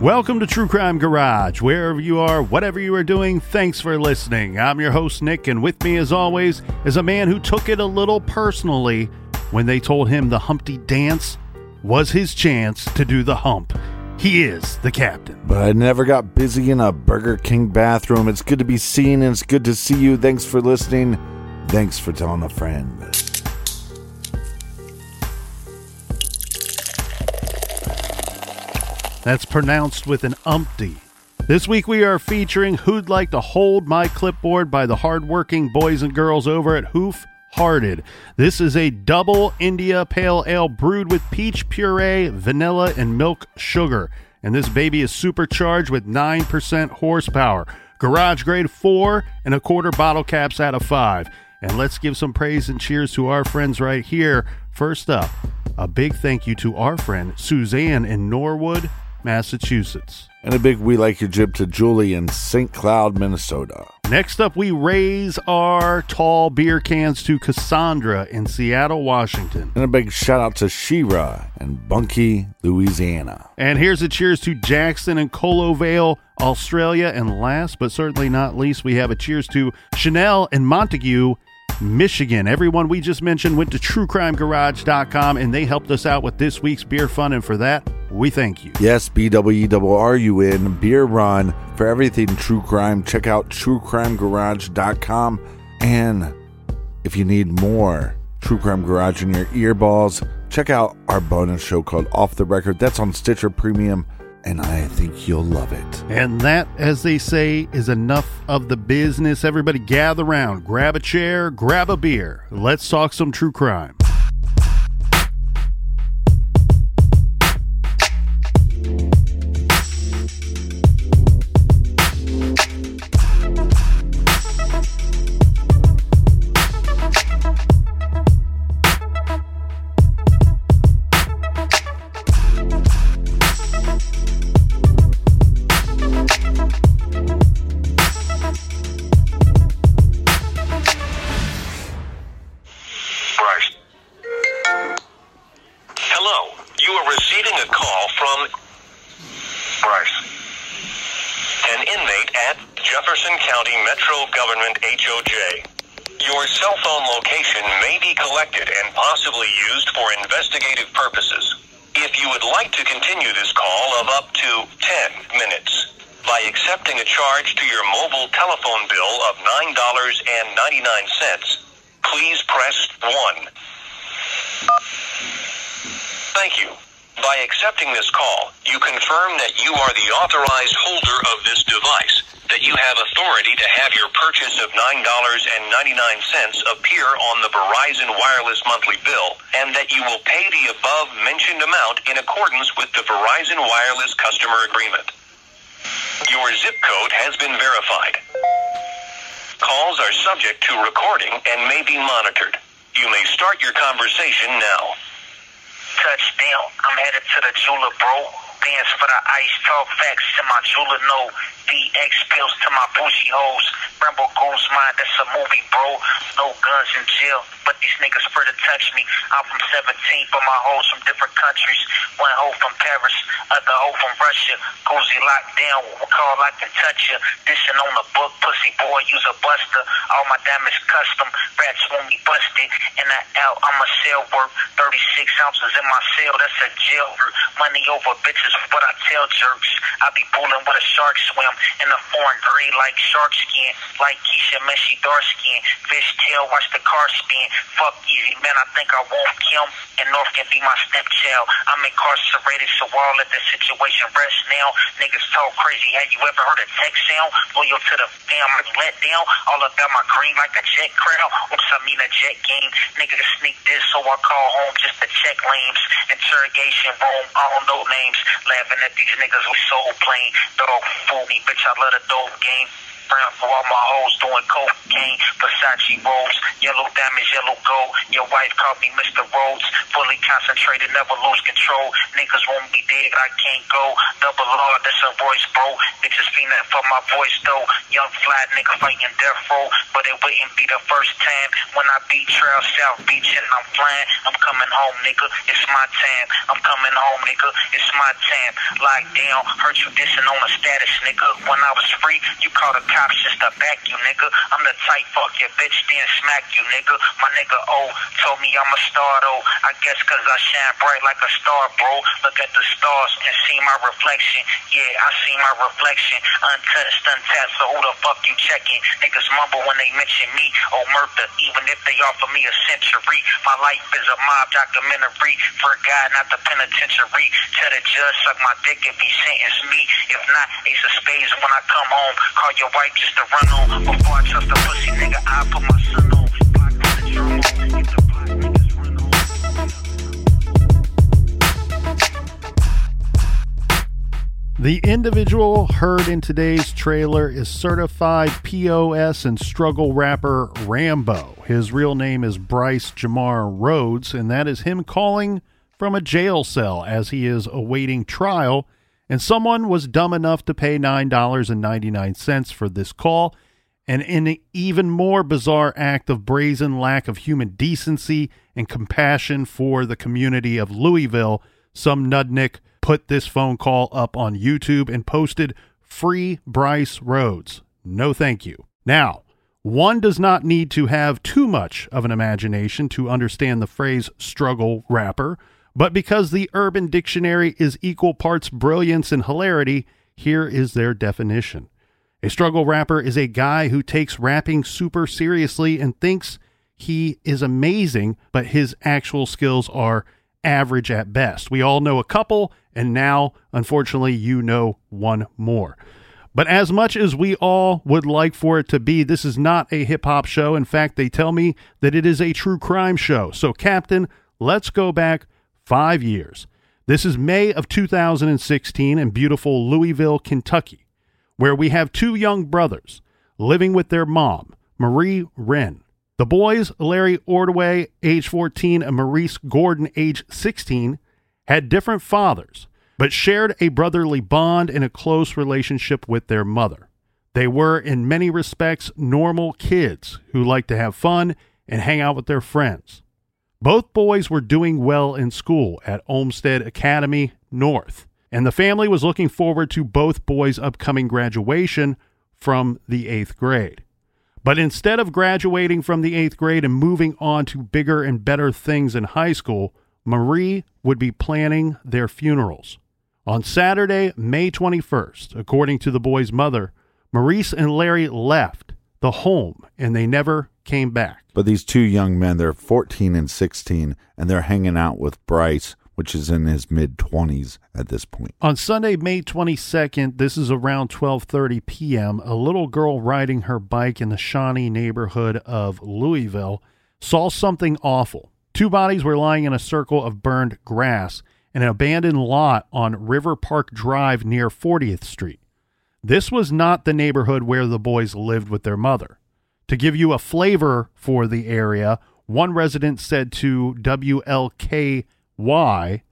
Welcome to True Crime Garage. Wherever you are, whatever you are doing, thanks for listening. I'm your host, Nick, and with me, as always, is a man who took it a little personally when they told him the Humpty Dance was his chance to do the hump. He is the captain. But I never got busy in a Burger King bathroom. It's good to be seen and it's good to see you. Thanks for listening. Thanks for telling a friend. That's pronounced with an umpty. This week we are featuring Who'd Like to Hold My Clipboard by the hardworking boys and girls over at Hoof Hearted. This is a double India Pale Ale brewed with peach puree, vanilla, and milk sugar. And this baby is supercharged with 9% horsepower. Garage grade 4 and a quarter bottle caps out of 5. And let's give some praise and cheers to our friends right here. First up, a big thank you to our friend Suzanne in Norwood, Massachusetts. And a big we like your jib to Julie in St. Cloud, Minnesota. Next up, we raise our tall beer cans to Cassandra in Seattle, Washington. And a big shout out to Shira in Bunkie, Louisiana. And here's a cheers to Jackson and Colovale, Australia. And last but certainly not least, we have a cheers to Chanel and Montague, Michigan. Everyone we just mentioned went to truecrimegarage.com and they helped us out with this week's beer fun. And for that, we thank you. Yes, B W E R R U N, beer run for everything true crime. Check out truecrimegarage.com. And if you need more True Crime Garage in your earballs, check out our bonus show called Off the Record. That's on Stitcher Premium and I think you'll love it. And that, as they say, is enough of the business. Everybody gather around, grab a chair, grab a beer. Let's talk some true crime. To your mobile telephone bill of $9.99, please press 1. Thank you. By accepting this call, you confirm that you are the authorized holder of this device, that you have authority to have your purchase of $9.99 appear on the Verizon Wireless monthly bill, and that you will pay the above mentioned amount in accordance with the Verizon Wireless customer agreement. Your zip code has been verified. Calls are subject to recording and may be monitored. You may start your conversation now. Touchdown. I'm headed to the jeweler, bro. Bands for the ice, talk facts to my jeweler, no. VX pills to my bougie hoes. Rambo goes mine, that's a movie, bro. No guns in jail, but these niggas spread to touch me. I'm from 17, but my hoes from different countries. One hoe from Paris, other hoe from Russia. Cozy locked down, We call I can touch ya. Dishing on the book, pussy boy, use a buster. All my damage custom, rats want me busted. And I out, I'm a sell work. 36 ounces in my cell, that's a jail. Money over bitches, what I tell jerks. I be pulling with a shark swim in a foreign gray like shark skin. Like Keisha Messi, dark skin. Fish tail, watch the car spin. Fuck easy, man, I think I won't kill him. And North can be my stepchild. I'm incarcerated, so I'll let the situation rest now. Niggas talk crazy. Have you ever heard a tech sound? Loyal to the family, let down. All about my green like a jet crowd. Oops, I mean a jet game. Niggas sneak this, so I call home just to check lames. Interrogation room, I don't know names. Laughing at these niggas, we so plain. Dog fool me, bitch, I love a dope game. For all my hoes doing cocaine, Versace rolls, yellow damage, yellow gold. Your wife called me Mr. Rhodes, fully concentrated, never lose control. Niggas won't be dead, I can't go. Double R, that's a voice, bro. Bitches feeling it for my voice though. Young fly nigga fighting death row, but it wouldn't be the first time when I beat Trail South Beach and I'm flying. I'm coming home, nigga. It's my time. I'm coming home, nigga. It's my time. Locked down, hurt you dissing on a status, nigga. When I was free, you called a cops just to back you, nigga. I'm the type fuck your bitch, then smack you, nigga. My nigga O told me I'm a star though. I guess cause I shine bright like a star, bro. Look at the stars and see my reflection. Yeah, I see my reflection. Untouched, untapped, so who the fuck you checking? Niggas mumble when they mention me. Oh, murder, even if they offer me a century. My life is a mob documentary. For God, not the penitentiary. Tell the judge, suck my dick if he sentence me. If not, ace of spades when I come home. Call your wife just to run on. Before I trust a pussy nigga, I put my son on. Block with the drum on. If the block niggas on. The individual heard in today's trailer is certified POS and struggle rapper Rambo. His real name is Bryce Jamar Rhodes, and that is him calling from a jail cell as he is awaiting trial. And someone was dumb enough to pay $9.99 for this call. And in an even more bizarre act of brazen lack of human decency and compassion for the community of Louisville, some nudnik put this phone call up on YouTube and posted free Bryce Rhodes. No thank you. Now, one does not need to have too much of an imagination to understand the phrase struggle rapper, but because the Urban Dictionary is equal parts brilliance and hilarity, here is their definition. A struggle rapper is a guy who takes rapping super seriously and thinks he is amazing, but his actual skills are average at best. We all know a couple, and now, unfortunately, you know one more. But as much as we all would like for it to be, this is not a hip hop show. In fact, they tell me that it is a true crime show. So, Captain, let's go back five years. This is May of 2016 in beautiful Louisville, Kentucky, where we have two young brothers living with their mom, Marie Wren. The boys, Larry Ordway, age 14, and Maurice Gordon, age 16, had different fathers, but shared a brotherly bond and a close relationship with their mother. They were, in many respects, normal kids who liked to have fun and hang out with their friends. Both boys were doing well in school at Olmsted Academy North, and the family was looking forward to both boys' upcoming graduation from the eighth grade. But instead of graduating from the eighth grade and moving on to bigger and better things in high school, Marie would be planning their funerals. On Saturday, May 21st, according to the boy's mother, Maurice and Larry left the home and they never came back. But these two young men, they're 14 and 16, and they're hanging out with Bryce, which is in his mid 20s at this point. On Sunday, May 22nd, this is around 12:30 p.m., a little girl riding her bike in the Shawnee neighborhood of Louisville saw something awful. Two bodies were lying in a circle of burned grass in an abandoned lot on River Park Drive near 40th Street. This was not the neighborhood where the boys lived with their mother. To give you a flavor for the area, one resident said to WLKY,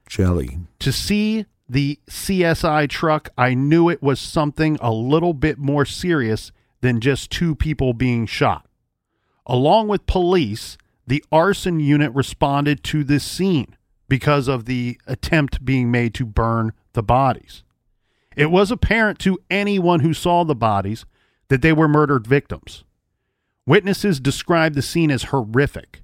Jelly. to see the CSI truck, I knew it was something a little bit more serious than just two people being shot. Along with police, the arson unit responded to this scene because of the attempt being made to burn the bodies. It was apparent to anyone who saw the bodies that they were murdered victims. Witnesses described the scene as horrific.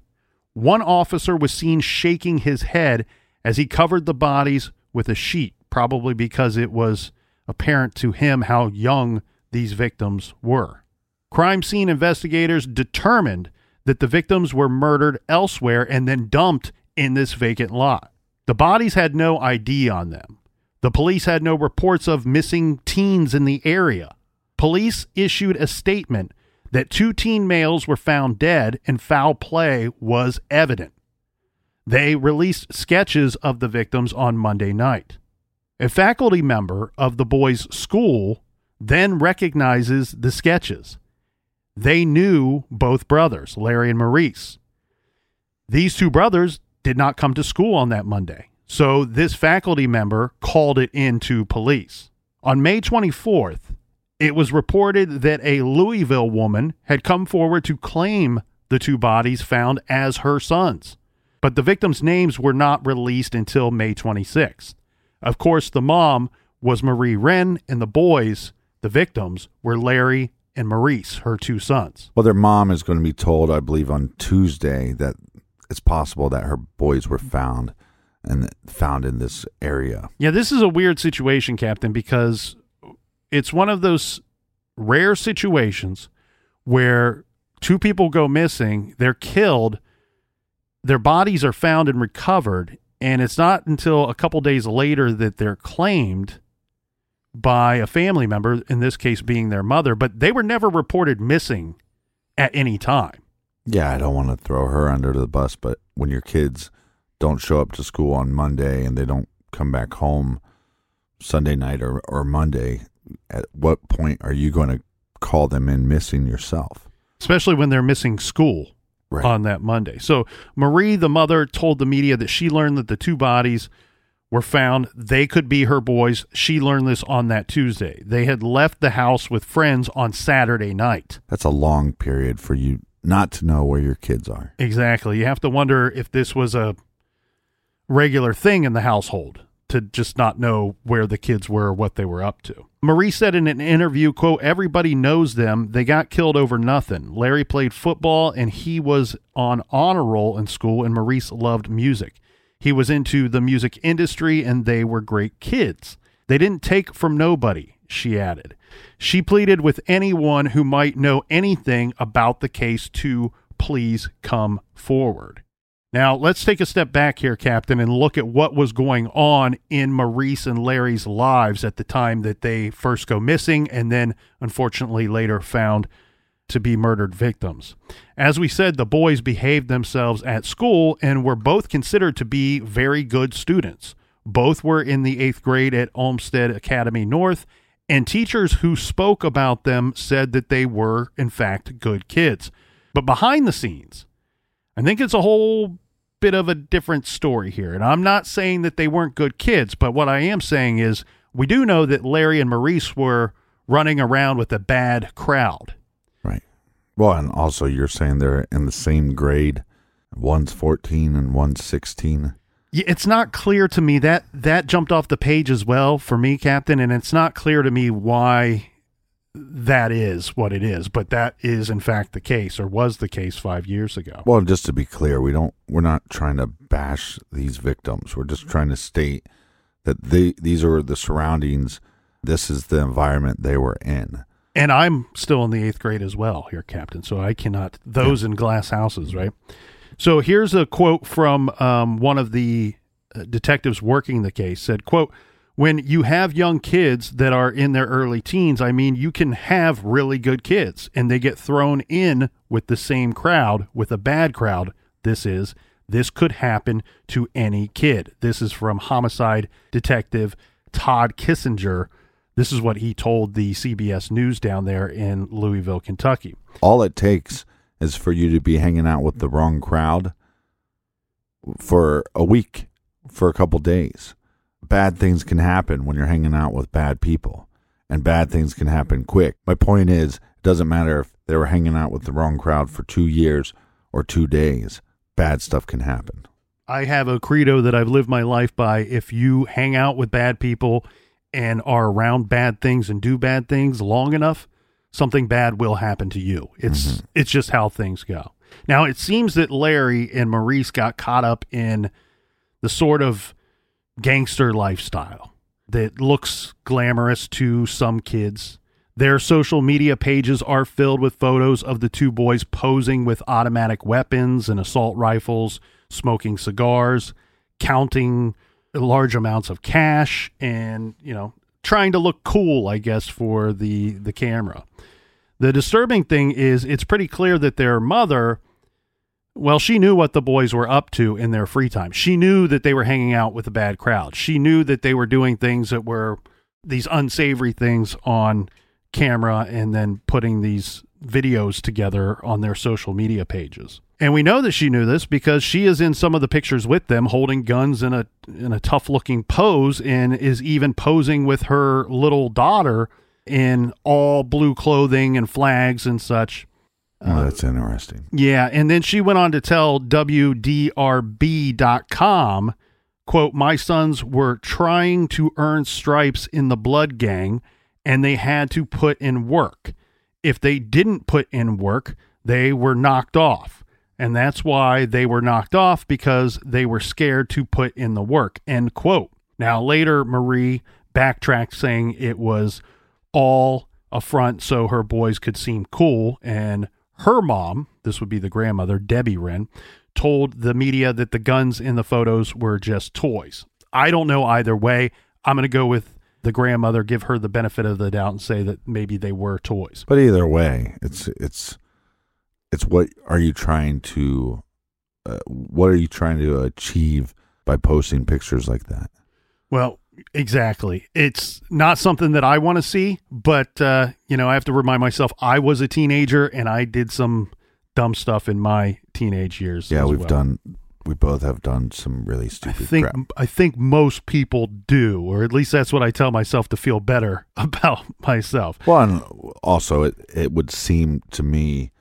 One officer was seen shaking his head as he covered the bodies with a sheet, probably because it was apparent to him how young these victims were. Crime scene investigators determined that the victims were murdered elsewhere and then dumped in this vacant lot. The bodies had no ID on them. The police had no reports of missing teens in the area. Police issued a statement that two teen males were found dead and foul play was evident. They released sketches of the victims on Monday night. A faculty member of the boys' school then recognizes the sketches. They knew both brothers, Larry and Maurice. These two brothers did not come to school on that Monday, so this faculty member called it in to police. On May 24th, it was reported that a Louisville woman had come forward to claim the two bodies found as her sons, but the victims' names were not released until May 26th. Of course, the mom was Marie Wren, and the boys, the victims, were Larry and Maurice, her two sons. Well, their mom is going to be told, I believe, on Tuesday that it's possible that her boys were found and found in this area. Yeah, this is a weird situation, Captain, because it's one of those rare situations where two people go missing, they're killed, their bodies are found and recovered, and it's not until a couple days later that they're claimed by a family member, in this case being their mother, but they were never reported missing at any time. Yeah, I don't want to throw her under the bus, but when your kids don't show up to school on Monday and they don't come back home Sunday night or, or Monday, at what point are you going to call them in missing yourself? especially when they're missing school Right. on that Monday. So Marie, the mother, told the media that she learned that the two bodies were found. They could be her boys. She learned this on that Tuesday. They had left the house with friends on Saturday night. That's a long period for you not to know where your kids are. Exactly. You have to wonder if this was a regular thing in the household to just not know where the kids were or what they were up to. Marie said in an interview, quote, everybody knows them. They got killed over nothing. Larry played football and he was on honor roll in school and Maurice loved music. He was into the music industry and they were great kids. They didn't take from nobody, she added. She pleaded with anyone who might know anything about the case to please come forward. Now, let's take a step back here, Captain, and look at what was going on in Maurice and Larry's lives at the time that they first go missing and then, unfortunately, later found to be murdered victims. As we said, the boys behaved themselves at school and were both considered to be very good students. Both were in the eighth grade at Olmsted Academy North, and teachers who spoke about them said that they were, in fact, good kids. But behind the scenes, I think it's a whole bit of a different story here. And I'm not saying that they weren't good kids, but what I am saying is we do know that Larry and Maurice were running around with a bad crowd. Right. Well, and also you're saying they're in the same grade. One's 14 and one's 16. Yeah, it's not clear to me that that jumped off the page as well for me, Captain, and it's not clear to me why that is what it is, but that is in fact the case or was the case 5 years ago. Well, just to be clear, we don't we're not trying to bash these victims. We're just trying to state that they these are the surroundings. This is the environment they were in. And I'm still in the eighth grade as well here, Captain. So I cannot, those in glass houses, right? So here's a quote from um, one of the uh, detectives working the case said, quote, when you have young kids that are in their early teens, I mean, you can have really good kids and they get thrown in with the same crowd, with a bad crowd. This is, this could happen to any kid. This is from homicide detective Todd Kissinger, This is what he told the CBS News down there in Louisville, Kentucky. All it takes is for you to be hanging out with the wrong crowd for a week, for a couple days. Bad things can happen when you're hanging out with bad people, and bad things can happen quick. My point is, it doesn't matter if they were hanging out with the wrong crowd for two years or two days, bad stuff can happen. I have a credo that I've lived my life by. If you hang out with bad people and are around bad things and do bad things long enough, something bad will happen to you. It's mm-hmm. it's just how things go. Now it seems that Larry and Maurice got caught up in the sort of gangster lifestyle that looks glamorous to some kids. Their social media pages are filled with photos of the two boys posing with automatic weapons and assault rifles, smoking cigars, counting large amounts of cash and, you know, trying to look cool, I guess, for the the camera. The disturbing thing is it's pretty clear that their mother well, she knew what the boys were up to in their free time. She knew that they were hanging out with a bad crowd. She knew that they were doing things that were these unsavory things on camera and then putting these videos together on their social media pages. And we know that she knew this because she is in some of the pictures with them holding guns in a in a tough-looking pose and is even posing with her little daughter in all blue clothing and flags and such. Oh, that's interesting. Yeah, and then she went on to tell WDRB.com, quote, "My sons were trying to earn stripes in the blood gang and they had to put in work. If they didn't put in work, they were knocked off. And that's why they were knocked off because they were scared to put in the work." End quote. Now later Marie backtracked saying it was all a front so her boys could seem cool and her mom, this would be the grandmother, Debbie Wren, told the media that the guns in the photos were just toys. I don't know either way. I'm going to go with the grandmother, give her the benefit of the doubt, and say that maybe they were toys. But either way, it's it's it's what are you trying to uh, what are you trying to achieve by posting pictures like that? Well, exactly. It's not something that I want to see, but uh, you know, I have to remind myself I was a teenager and I did some dumb stuff in my teenage years. Yeah, we've well. done we both have done some really stupid I think crap. I think most people do, or at least that's what I tell myself to feel better about myself. Well, and also it it would seem to me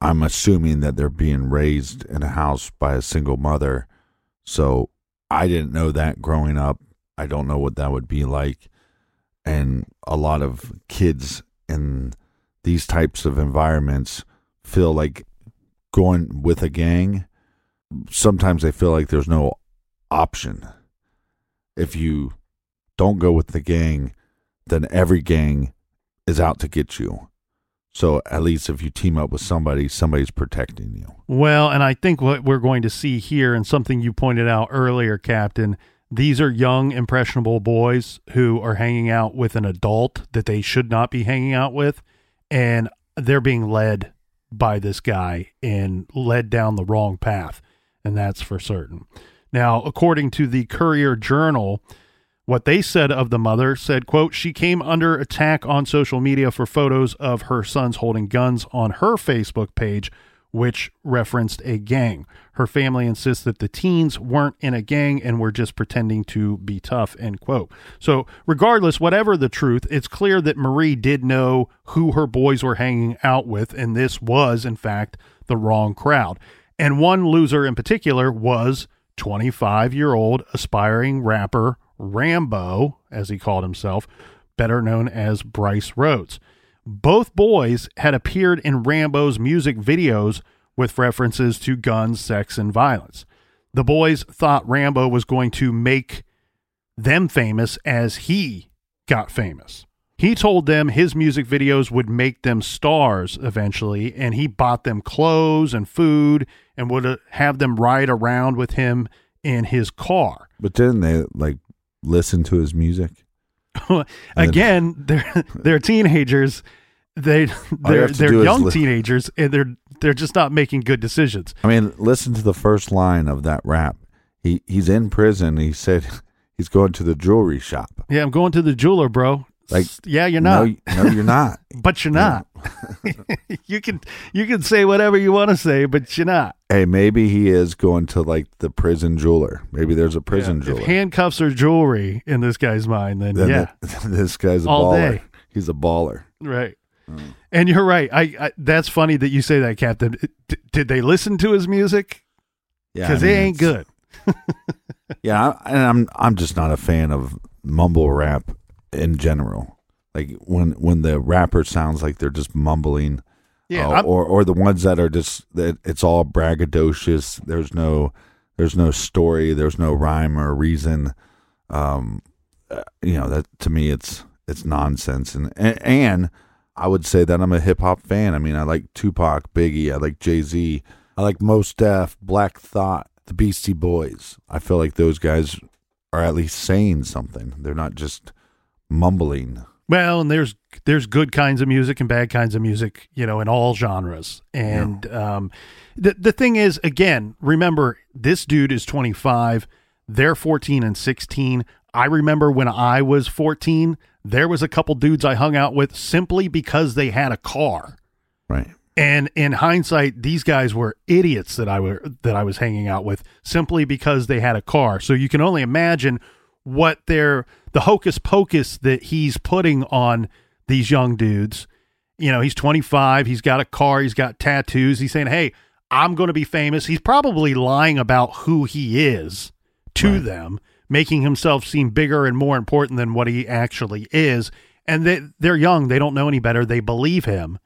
I'm assuming that they're being raised in a house by a single mother. So I didn't know that growing up. I don't know what that would be like. And a lot of kids in these types of environments feel like going with a gang. Sometimes they feel like there's no option. If you don't go with the gang, then every gang is out to get you. So at least if you team up with somebody, somebody's protecting you. Well, and I think what we're going to see here, and something you pointed out earlier, Captain, these are young, impressionable boys who are hanging out with an adult that they should not be hanging out with, and they're being led by this guy and led down the wrong path, and that's for certain. Now, according to the Courier Journal, what they said of the mother said, quote, she came under attack on social media for photos of her sons holding guns on her Facebook page, which referenced a gang. Her family insists that the teens weren't in a gang and were just pretending to be tough, end quote. So, regardless, whatever the truth, it's clear that Marie did know who her boys were hanging out with, and this was, in fact, the wrong crowd. And one loser in particular was 25 year old aspiring rapper Rambo, as he called himself, better known as Bryce Rhodes. Both boys had appeared in Rambo's music videos with references to guns, sex, and violence. The boys thought Rambo was going to make them famous as he got famous. He told them his music videos would make them stars eventually, and he bought them clothes and food and would uh, have them ride around with him in his car. But didn't they like listen to his music? Again, they're they're teenagers. They they're they're young li- teenagers, and they're they're just not making good decisions. I mean, listen to the first line of that rap. He he's in prison. He said He's going to the jewelry shop. Yeah, I'm going to the jeweler, bro. Like, yeah, you're not, No, no, you're not. but you're not. you can you can say whatever you want to say, but you're not. hey, maybe he is going to like the prison jeweler. Maybe there's a prison If jeweler. handcuffs are jewelry in this guy's mind, then, Then yeah, th- this guy's a All baller. day. He's a baller. right. Mm. And you're right. I, I that's funny that you say that, Captain. D- did they listen to his music? Yeah, Because I mean, it ain't good. Yeah, I, and I'm I'm just not a fan of mumble rap in general. Like when when the rapper sounds like they're just mumbling, Yeah, uh, or or the ones that are just that it's all braggadocious. There's no there's no story. There's no rhyme or reason. Um, uh, you know that to me it's it's nonsense. And and, and I would say that I'm a hip hop fan. I mean, I like Tupac, Biggie, I like Jay Z, I like Mos Def, Black Thought, the Beastie Boys. I feel like those guys are at least saying something. They're not just mumbling. Well, and there's there's good kinds of music and bad kinds of music, you know, in all genres. And um, the the thing is, again, remember this dude is 25. They're 14 and 16. I remember when I was 14, there was a couple dudes I hung out with simply because they had a car. Right. And in hindsight, these guys were idiots that I were that I was hanging out with simply because they had a car. So you can only imagine what they're the hocus pocus that he's putting on these young dudes. You know, he's 25, he's got a car, he's got tattoos. He's saying, "Hey, I'm going to be famous." He's probably lying about who he is to them, making himself seem bigger and more important than what he actually is. And they they're young, they don't know any better. They believe him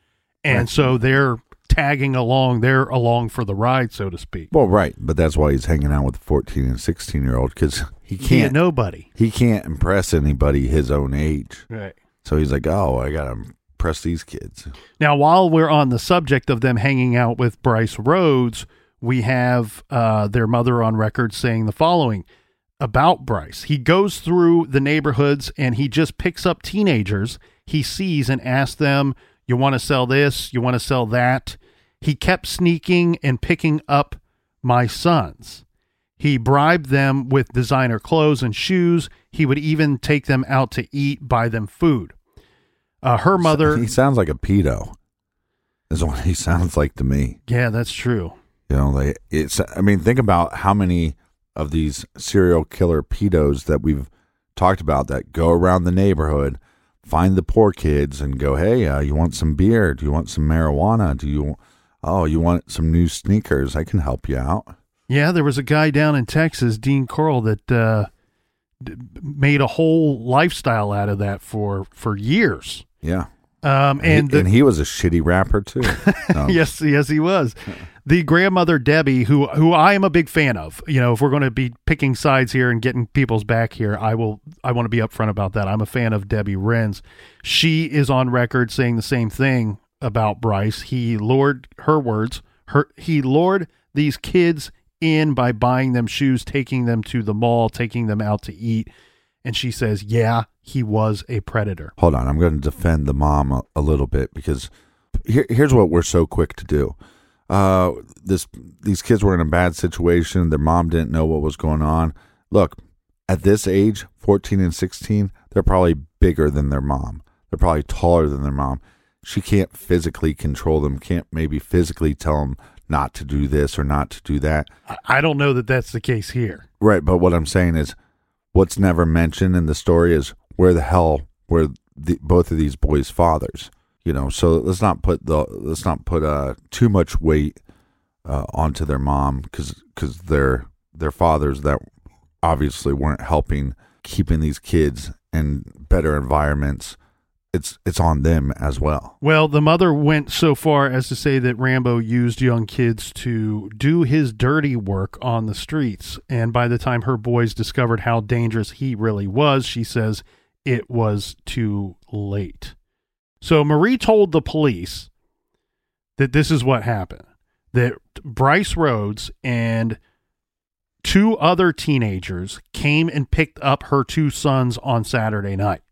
and so they're tagging along they're along for the ride so to speak Well, right, but that's why he's hanging out with 14 and 16 year old because he he can't. nobody. He can't impress anybody his own age. right. So he's like, oh, I gotta impress these kids. now while we're on the subject of them hanging out with bryce rhodes we have uh, their mother on record saying the following about bryce. He goes through the neighborhoods and he just picks up teenagers. He sees and asks them you want to sell this? You want to sell that? He kept sneaking and picking up my sons He bribed them with designer clothes and shoes. He would even take them out to eat, buy them food. Uh, her mother, He sounds like a pedo. Is what he sounds like to me. yeah, that's true. You know, like it's. I mean, think about how many of these serial killer pedos that we've talked about that go around the neighborhood, find the poor kids, and go, "Hey, uh, you want some beer? Do you want some marijuana? Do you? Oh, you want some new sneakers? I can help you out." Yeah, there was a guy down in Texas, Dean Corll, that uh, d- made a whole lifestyle out of that for for years. Yeah, Um, and and he, the, and he was a shitty rapper too. No. yes, yes, he was. The grandmother Debbie, who who I am a big fan of. You know, if we're going to be picking sides here and getting people's back here, I will. I want to be upfront about that. I'm a fan of Debbie Wrens. She is on record saying the same thing about Bryce. He lured her words. Her he lured these kids in by buying them shoes, taking them to the mall, taking them out to eat. And she says, "Yeah, he was a predator." Hold on, I'm going to defend the mom a, a little bit because here, here's what we're so quick to do. Uh, this these kids were in a bad situation. Their mom didn't know what was going on. Look, at this age, 14 and 16, they're probably bigger than their mom. They're probably taller than their mom. She can't physically control them. Can't maybe physically tell them not to do this or not to do that. I- don't know that that's the case here. Right, but what I'm saying is, what's never mentioned in the story is where the hell were the, both of these boys' fathers? You know, so let's not put the let's not put uh too much weight uh, onto their mom because because their their fathers that obviously weren't helping keeping these kids in better environments. It's it's on them as well. Well, the mother went so far as to say that Rambo used young kids to do his dirty work on the streets. And by the time her boys discovered how dangerous he really was, she says it was too late. So Marie told the police that this is what happened that Bryce Rhodes and two other teenagers came and picked up her two sons on Saturday night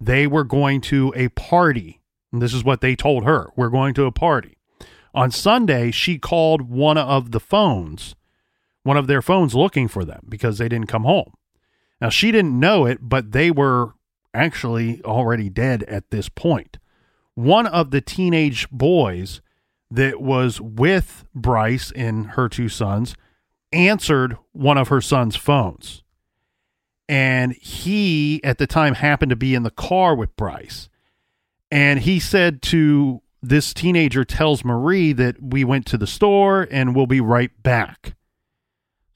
they were going to a party. And this is what they told her. We're going to a party. On Sunday, she called one of the phones, one of their phones looking for them because they didn't come home. Now, she didn't know it, but they were actually already dead at this point. One of the teenage boys that was with Bryce and her two sons answered one of her son's phones. And he, at the time, happened to be in the car with Bryce. And he said to this teenager, tells Marie that we went to the store and we'll be right back.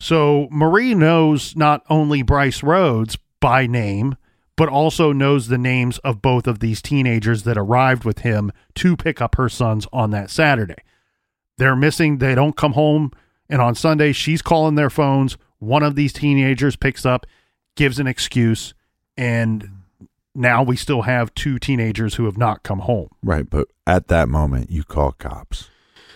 So Marie knows not only Bryce Rhodes by name, but also knows the names of both of these teenagers that arrived with him to pick up her sons on that Saturday. They're missing, they don't come home, and on Sunday, she's calling their phones. One of these teenagers picks up, gives an excuse, and now we still have two teenagers who have not come home. Right, but at that moment, you call cops.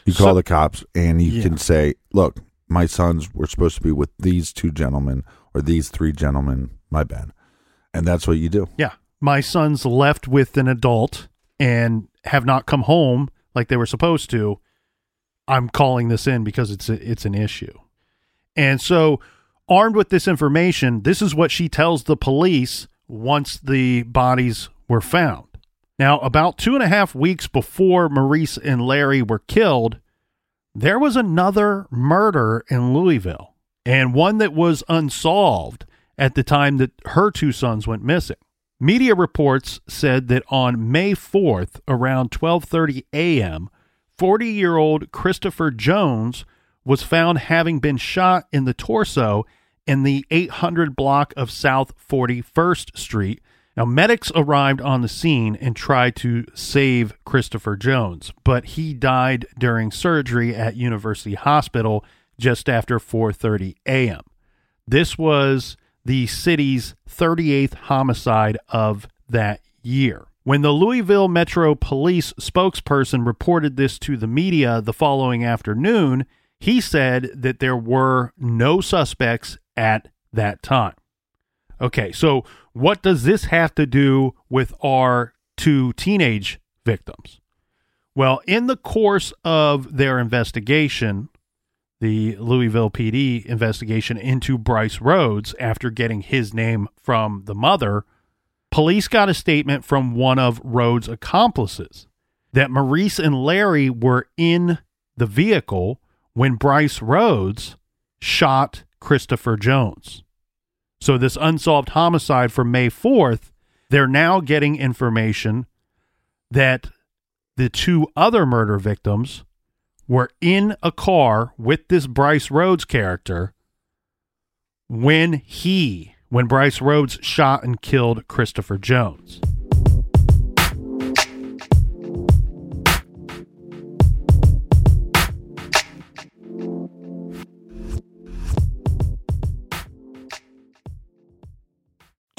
You call So- the cops, and you Yeah. can say, "Look, my sons were supposed to be with these two gentlemen or these three gentlemen. My bad." And that's what you do. Yeah. My sons left with an adult and have not come home like they were supposed to. I'm calling this in because it's a, it's an issue. And so armed with this information, this is what she tells the police once the bodies were found. Now, about two and a half weeks before Maurice and Larry were killed, there was another murder in Louisville, and one that was unsolved at the time that her two sons went missing. Media reports said that on May 4th, around 12:30 a.m., 40-year-old Christopher Jones was found having been shot in the torso in the 800 block of South 41st Street. Now, medics arrived on the scene and tried to save Christopher Jones, but he died during surgery at University Hospital just after 4:30 a.m. This was the city's 38th homicide of that year. When the Louisville Metro Police spokesperson reported this to the media the following afternoon, he said that there were no suspects at that time. Okay, so what does this have to do with our two teenage victims? Well, in the course of their investigation, the Louisville PD investigation into Bryce Rhodes after getting his name from the mother, police got a statement from one of Rhodes' accomplices that Maurice and Larry were in the vehicle when Bryce Rhodes shot Christopher Jones. So, this unsolved homicide from May 4th, they're now getting information that the two other murder victims were in a car with this Bryce Rhodes character when he, when Bryce Rhodes shot and killed Christopher Jones.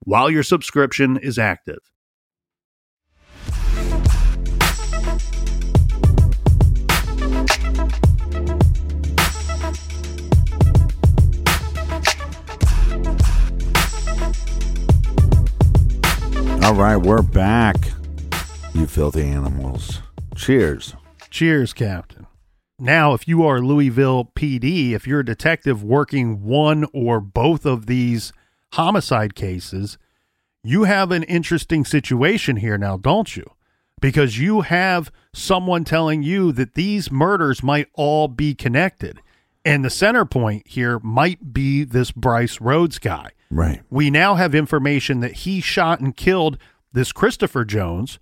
while your subscription is active. All right, we're back, you filthy animals. Cheers. Cheers, Captain. Now, if you are Louisville PD, if you're a detective working one or both of these homicide cases, you have an interesting situation here now, don't you? Because you have someone telling you that these murders might all be connected. And the center point here might be this Bryce Rhodes guy. Right. We now have information that he shot and killed this Christopher Jones.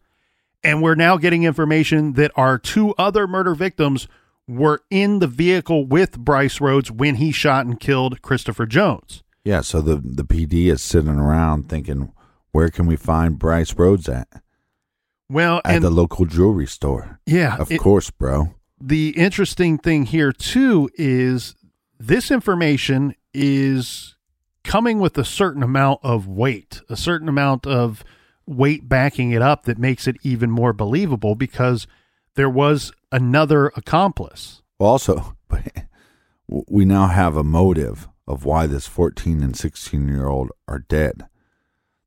And we're now getting information that our two other murder victims were in the vehicle with Bryce Rhodes when he shot and killed Christopher Jones. Yeah, so the the PD is sitting around thinking, where can we find Bryce Rhodes at? Well, At the local jewelry store. yeah, Of it- course, bro. the interesting thing here too is this information is coming with a certain amount of weight, a certain amount of weight backing it up that makes it even more believable because there was another accomplice. Also, we now have a motive of why this 14 and 16 year old are dead.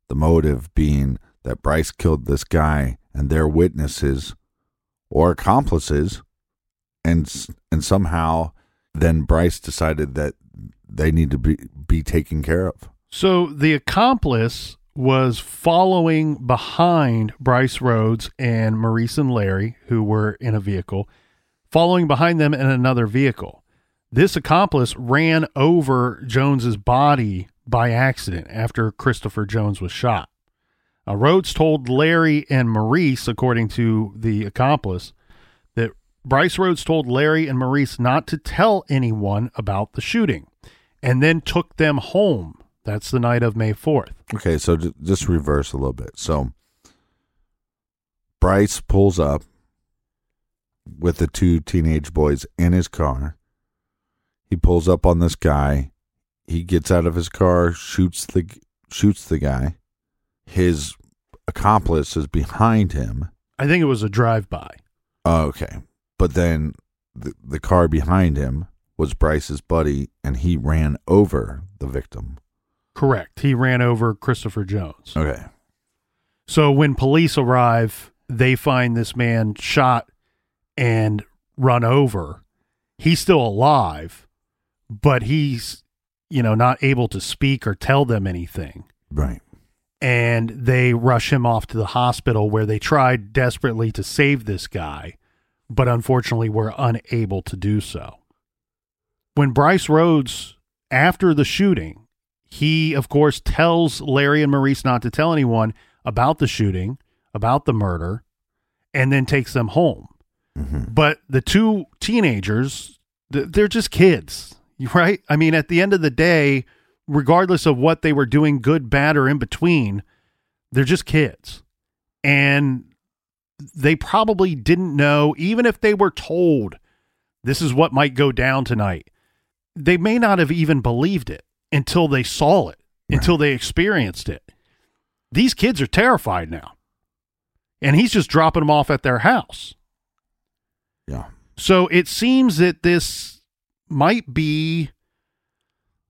The motive being that Bryce killed this guy and they're witnesses or accomplices and and somehow then Bryce decided that they need to be be taken care of. So the accomplice was following behind Bryce Rhodes and Maurice and Larry, who were in a vehicle, following behind them in another vehicle. This accomplice ran over Jones's body by accident after Christopher Jones was shot. Uh, Rhodes told Larry and Maurice, according to the accomplice, that Bryce Rhodes told Larry and Maurice not to tell anyone about the shooting and then took them home. That's the night of May 4th. Okay, so just reverse a little bit. So Bryce pulls up with the two teenage boys in his car. He pulls up on this guy. He gets out of his car, shoots the shoots the guy. His accomplice is behind him. I think it was a drive by. Oh, okay. But then the, the car behind him was Bryce's buddy, and he ran over the victim. Correct. He ran over Christopher Jones. Okay. So when police arrive, they find this man shot and run over. He's still alive, but he's, you know, not able to speak or tell them anything. Right. And they rush him off to the hospital where they tried desperately to save this guy, but unfortunately were unable to do so. When Bryce Rhodes, after the shooting, he, of course, tells Larry and Maurice not to tell anyone about the shooting, about the murder, and then takes them home. Mm-hmm. But the two teenagers, they're just kids, right? I mean, at the end of the day, regardless of what they were doing, good, bad, or in between, they're just kids. And they probably didn't know, even if they were told this is what might go down tonight, they may not have even believed it until they saw it, until they experienced it. These kids are terrified now. And he's just dropping them off at their house. Yeah. So it seems that this might be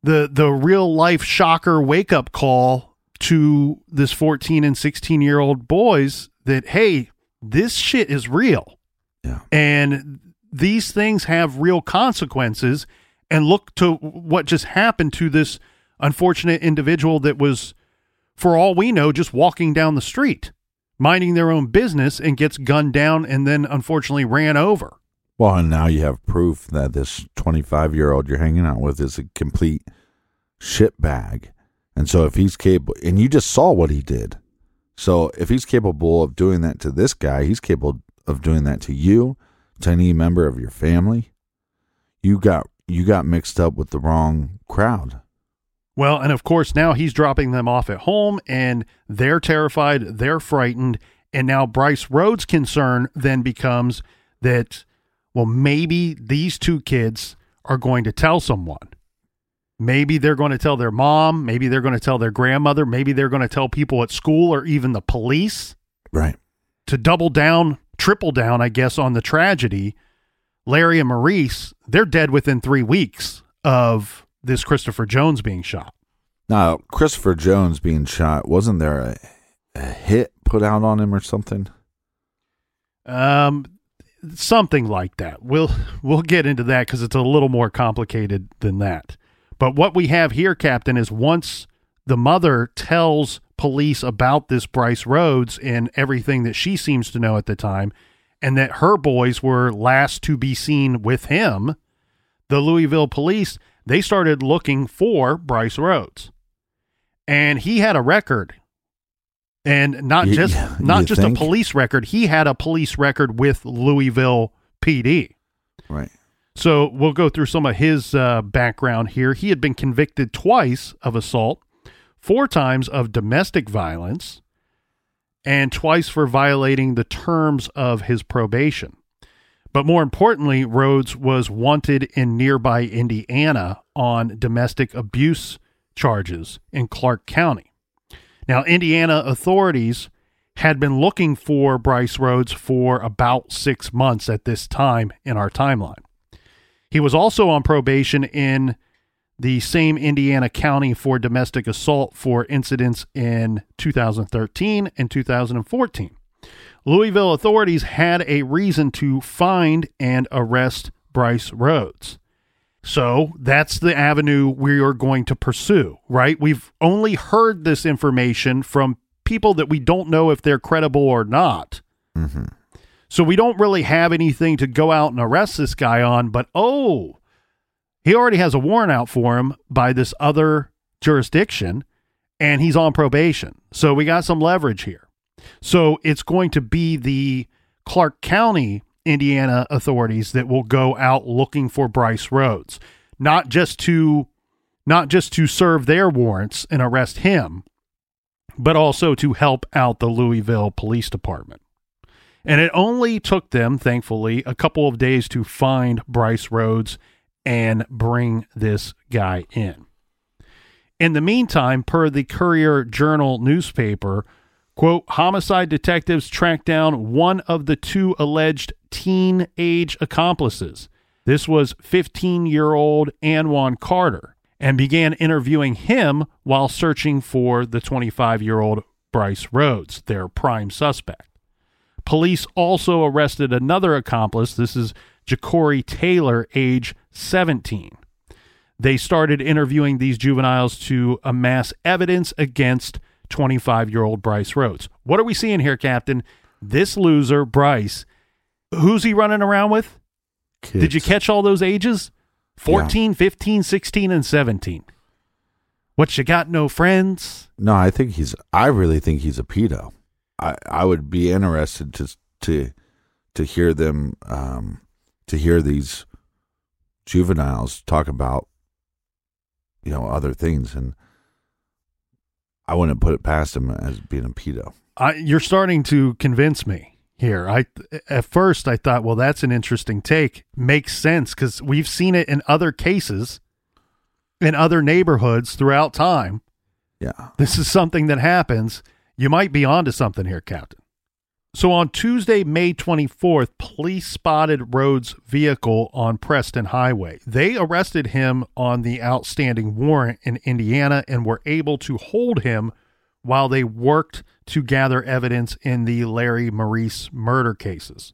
the the real life shocker wake up call to this 14 and 16 year old boys that hey, this shit is real. Yeah. And these things have real consequences and look to what just happened to this unfortunate individual that was for all we know just walking down the street minding their own business and gets gunned down and then unfortunately ran over. Well, and now you have proof that this 25 year old you're hanging out with is a complete shitbag. And so if he's capable, and you just saw what he did. So if he's capable of doing that to this guy, he's capable of doing that to you, to any member of your family. You got you got mixed up with the wrong crowd. Well, and of course, now he's dropping them off at home and they're terrified, they're frightened. And now Bryce Rhodes' concern then becomes that, well, maybe these two kids are going to tell someone. Maybe they're going to tell their mom, maybe they're going to tell their grandmother, maybe they're going to tell people at school or even the police Right. to double down, triple down, I guess, on the tragedy. Larry and Maurice, they're dead within three weeks of this Christopher Jones being shot. Now, Christopher Jones being shot, wasn't there a, a hit put out on him or something? Um, something like that. We'll we'll get into that because it's a little more complicated than that. But what we have here, Captain, is once the mother tells police about this Bryce Rhodes and everything that she seems to know at the time, and that her boys were last to be seen with him, the Louisville police they started looking for Bryce Rhodes, and he had a record. And not You- just you not just think? a police record, he had a police record with Louisville PD. Right. So we'll go through some of his uh, background here. He had been convicted twice of assault, four times of domestic violence, and twice for violating the terms of his probation. But more importantly, Rhodes was wanted in nearby Indiana on domestic abuse charges in Clark County. Now, Indiana authorities had been looking for Bryce Rhodes for about six months at this time in our timeline. He was also on probation in the same Indiana county for domestic assault for incidents in 2013 and 2014. Louisville authorities had a reason to find and arrest Bryce Rhodes. So that's the avenue we are going to pursue, right? We've only heard this information from people that we don't know if they're credible or not. Mm-hmm. So we don't really have anything to go out and arrest this guy on, but oh, he already has a warrant out for him by this other jurisdiction and he's on probation. So we got some leverage here. So it's going to be the Clark County, Indiana authorities that will go out looking for Bryce Rhodes, not just to not just to serve their warrants and arrest him, but also to help out the Louisville Police Department. And it only took them, thankfully, a couple of days to find Bryce Rhodes and bring this guy in. In the meantime, per the Courier Journal newspaper, quote, homicide detectives tracked down one of the two alleged teenage accomplices. This was 15 year old Anwan Carter and began interviewing him while searching for the 25 year old Bryce Rhodes, their prime suspect. Police also arrested another accomplice. This is Ja'Cory Taylor, age 17. They started interviewing these juveniles to amass evidence against 25 year old Bryce Rhodes. What are we seeing here, Captain? This loser, Bryce, who's he running around with? Did you catch all those ages? 14, 15, 16, and 17. What you got, no friends? No, I think he's. I really think he's a pedo. I I would be interested to to to hear them um to hear these juveniles talk about you know other things, and I wouldn't put it past him as being a pedo. I, you're starting to convince me here. I at first I thought, well, that's an interesting take. Makes sense because we've seen it in other cases, in other neighborhoods throughout time. Yeah, This is something that happens. You might be onto something here, Captain. So on Tuesday, May 24th, police spotted Rhodes' vehicle on Preston Highway. They arrested him on the outstanding warrant in Indiana and were able to hold him while they worked to gather evidence in the Larry Maurice murder cases.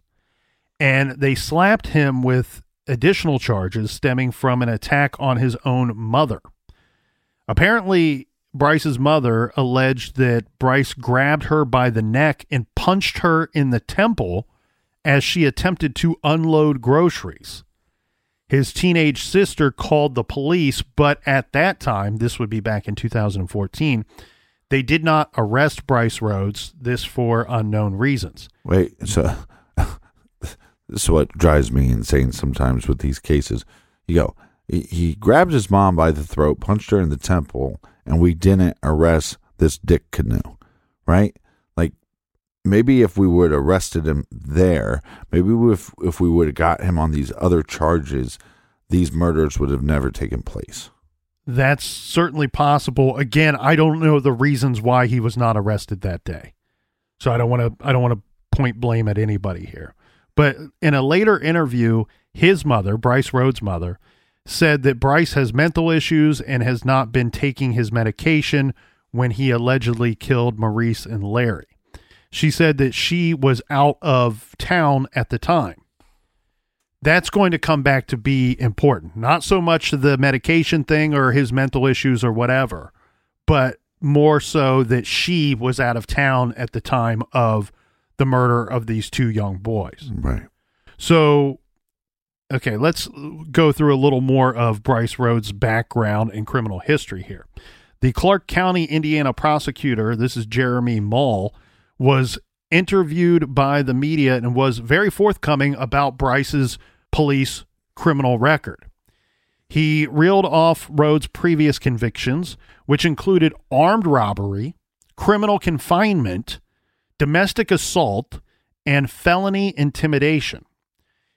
And they slapped him with additional charges stemming from an attack on his own mother. Apparently, Bryce's mother alleged that Bryce grabbed her by the neck and punched her in the temple as she attempted to unload groceries. His teenage sister called the police, but at that time, this would be back in 2014, they did not arrest Bryce Rhodes, this for unknown reasons. Wait, so this is what drives me insane sometimes with these cases. You go, he, grabbed his mom by the throat, punched her in the temple, and we didn't arrest this Dick Canoe, right? Like maybe if we would have arrested him there, maybe if if we would have got him on these other charges, these murders would have never taken place. That's certainly possible. Again, I don't know the reasons why he was not arrested that day. So I don't want to I don't want to point blame at anybody here. But in a later interview, his mother, Bryce Rhodes' mother, said that Bryce has mental issues and has not been taking his medication when he allegedly killed Maurice and Larry. She said that she was out of town at the time that's going to come back to be important. Not so much the medication thing or his mental issues or whatever, but more so that she was out of town at the time of the murder of these two young boys. Right. So, okay, let's go through a little more of Bryce Rhodes' background and criminal history here. The Clark County, Indiana prosecutor, this is Jeremy Mull, was interviewed by the media and was very forthcoming about Bryce's police criminal record. He reeled off Rhodes' previous convictions, which included armed robbery, criminal confinement, domestic assault, and felony intimidation.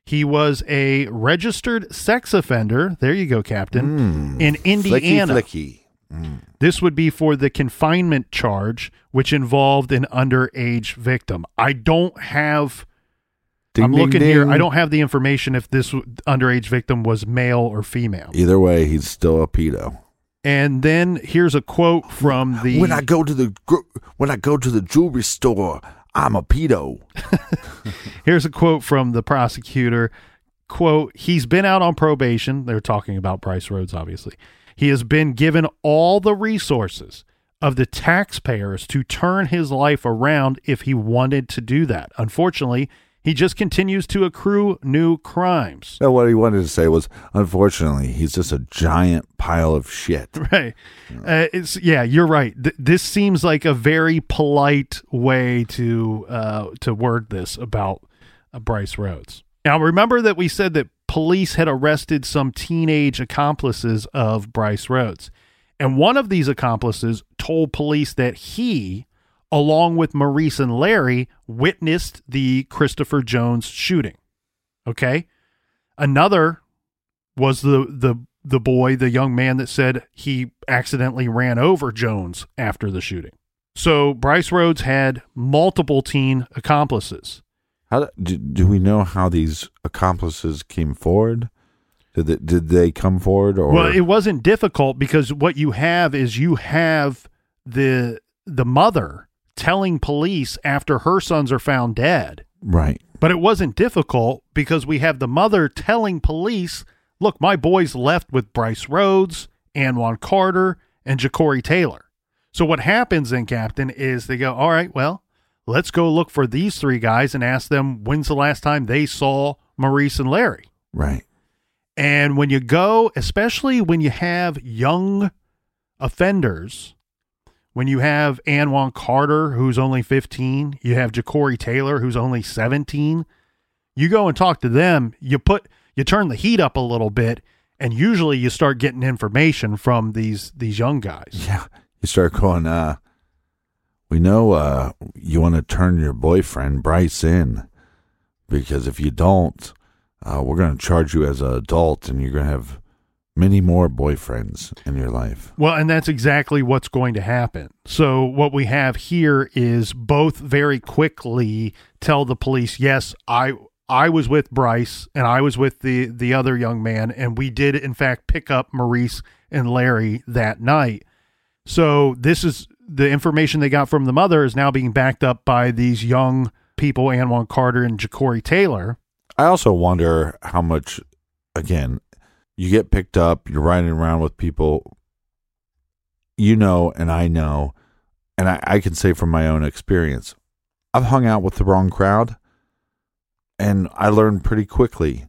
He was a registered sex offender. There you go, Captain. Hmm. in Indiana. Flicky, flicky. This would be for the confinement charge, which involved an underage victim. I don't have Ding, I'm ding, looking here. I don't have the information if this underage victim was male or female. Either way, he's still a pedo. And then here's a quote from the When I go to the when I go to the jewelry store, I'm a pedo. Here's a quote from the prosecutor. Quote, he's been out on probation. They're talking about Bryce Rhodes, obviously. He has been given all the resources of the taxpayers to turn his life around if he wanted to do that. Unfortunately, he just continues to accrue new crimes. What he wanted to say was, unfortunately, he's just a giant pile of shit. Right. Uh, it's yeah, you're right. Th- this seems like a very polite way to uh, to word this about uh, Bryce Rhodes. Now, remember that we said that police had arrested some teenage accomplices of Bryce Rhodes, and one of these accomplices told police that he, along with Maurice and Larry, witnessed the Christopher Jones shooting. Okay, another was the the the boy, the young man that said he accidentally ran over Jones after the shooting. So Bryce Rhodes had multiple teen accomplices. How do, do we know how these accomplices came forward? Did they, did they come forward or Well, it wasn't difficult because what you have is you have the the mother telling police after her sons are found dead. right? But it wasn't difficult because we have the mother telling police, look, my boys left with Bryce Rhodes, Anwan Carter, and Ja'Cory Taylor. So what happens then, Captain, is they go, all right, well, let's go look for these three guys and ask them when's the last time they saw Maurice and Larry. Right. And when you go, especially when you have young offenders, when you have Anwan Carter, who's only 15, you have Ja'Cory Taylor, who's only 17, you go and talk to them, you put you turn the heat up a little bit, and usually you start getting information from these these young guys. Yeah. You start going, uh, we know uh, you want to turn your boyfriend, Bryce, in because if you don't, uh, we're going to charge you as an adult and you're going to have many more boyfriends in your life. Well, and that's exactly what's going to happen. So, what we have here is both very quickly tell the police, "Yes, I I was with Bryce and I was with the the other young man and we did in fact pick up Maurice and Larry that night." So, this is the information they got from the mother is now being backed up by these young people, Anwan Carter and Ja'Cory Taylor. I also wonder how much, again, you get picked up, you're riding around with people you know, and I know, and I, I can say from my own experience, I've hung out with the wrong crowd, and I learned pretty quickly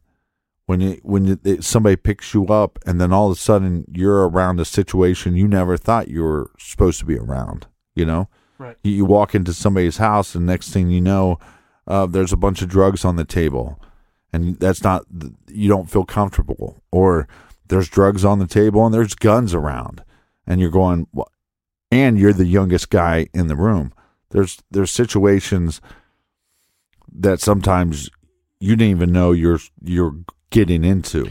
when you when you, somebody picks you up, and then all of a sudden you're around a situation you never thought you were supposed to be around. You know, Right. you, you walk into somebody's house, and next thing you know, uh, there's a bunch of drugs on the table, and that's not you don't feel comfortable, or there's drugs on the table and there's guns around, and you're going, and you're the youngest guy in the room. There's there's situations that sometimes you didn't even know you're you're getting into,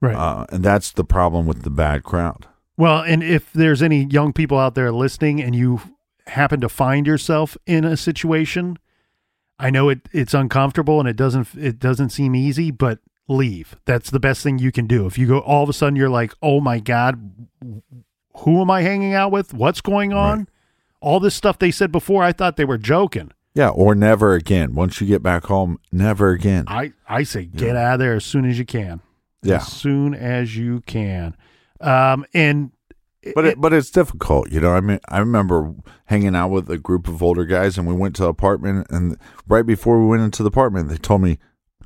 Right. uh, and that's the problem with the bad crowd. Well, and if there's any young people out there listening and you happen to find yourself in a situation, I know it it's uncomfortable and it doesn't it doesn't seem easy, but leave. That's the best thing you can do. If you go all of a sudden you're like, "Oh my god, who am I hanging out with? What's going on?" Right. All this stuff they said before, I thought they were joking. Yeah, or never again. Once you get back home, never again. I I say get out of there as soon as you can. Yeah. As soon as you can. Um and But it, but it's difficult, you know. I mean, I remember hanging out with a group of older guys, and we went to an apartment. And right before we went into the apartment, they told me,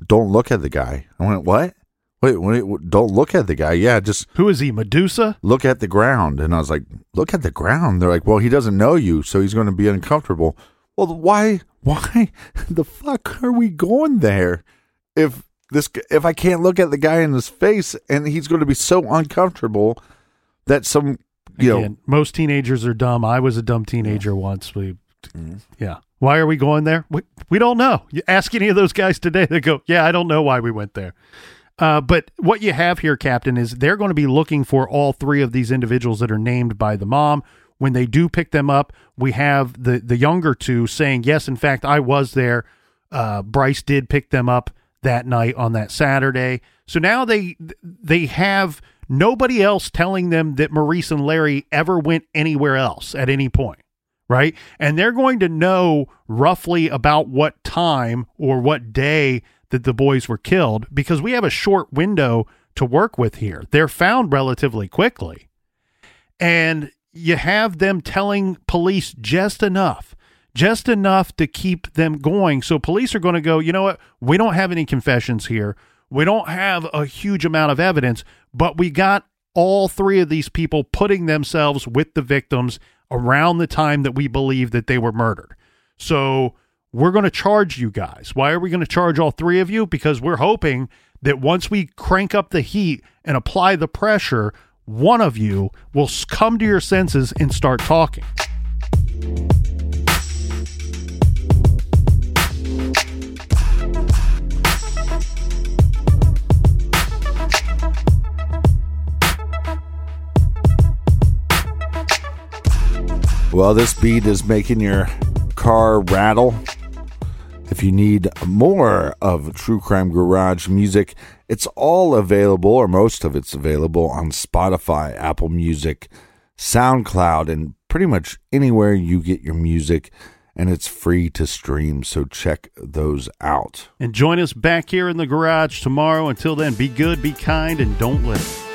"Don't look at the guy." I went, "What? Wait, wait, wait, don't look at the guy. Yeah, just who is he? Medusa? look at the ground." And I was like, "Look at the ground." They're like, "Well, he doesn't know you, so he's going to be uncomfortable." Well, why? Why the fuck are we going there? If this, if I can't look at the guy in his face, and he's going to be so uncomfortable that some, you know, most teenagers are dumb. I was a dumb teenager once. We, yeah. Why are we going there? We, we don't know. You ask any of those guys today, they go, "Yeah, I don't know why we went there." Uh, but what you have here, Captain, is they're going to be looking for all three of these individuals that are named by the mom. When they do pick them up, we have the the younger two saying, "Yes, in fact, I was there. uh, Bryce did pick them up that night on that Saturday. So now they they have nobody else telling them that Maurice and Larry ever went anywhere else at any point, right? And they're going to know roughly about what time or what day that the boys were killed because we have a short window to work with here. They're found relatively quickly. And you have them telling police just enough, just enough to keep them going. So police are going to go, you know what? We don't have any confessions here. We don't have a huge amount of evidence, but we got all three of these people putting themselves with the victims around the time that we believe that they were murdered. So we're going to charge you guys. Why are we going to charge all three of you? Because we're hoping that once we crank up the heat and apply the pressure, one of you will come to your senses and start talking. Well, this beat is making your car rattle. If you need more of True Crime Garage music, it's all available, or most of it's available on Spotify, Apple Music, SoundCloud, and pretty much anywhere you get your music. And it's free to stream, so check those out. And join us back here in the garage tomorrow. Until then, be good, be kind, and don't live.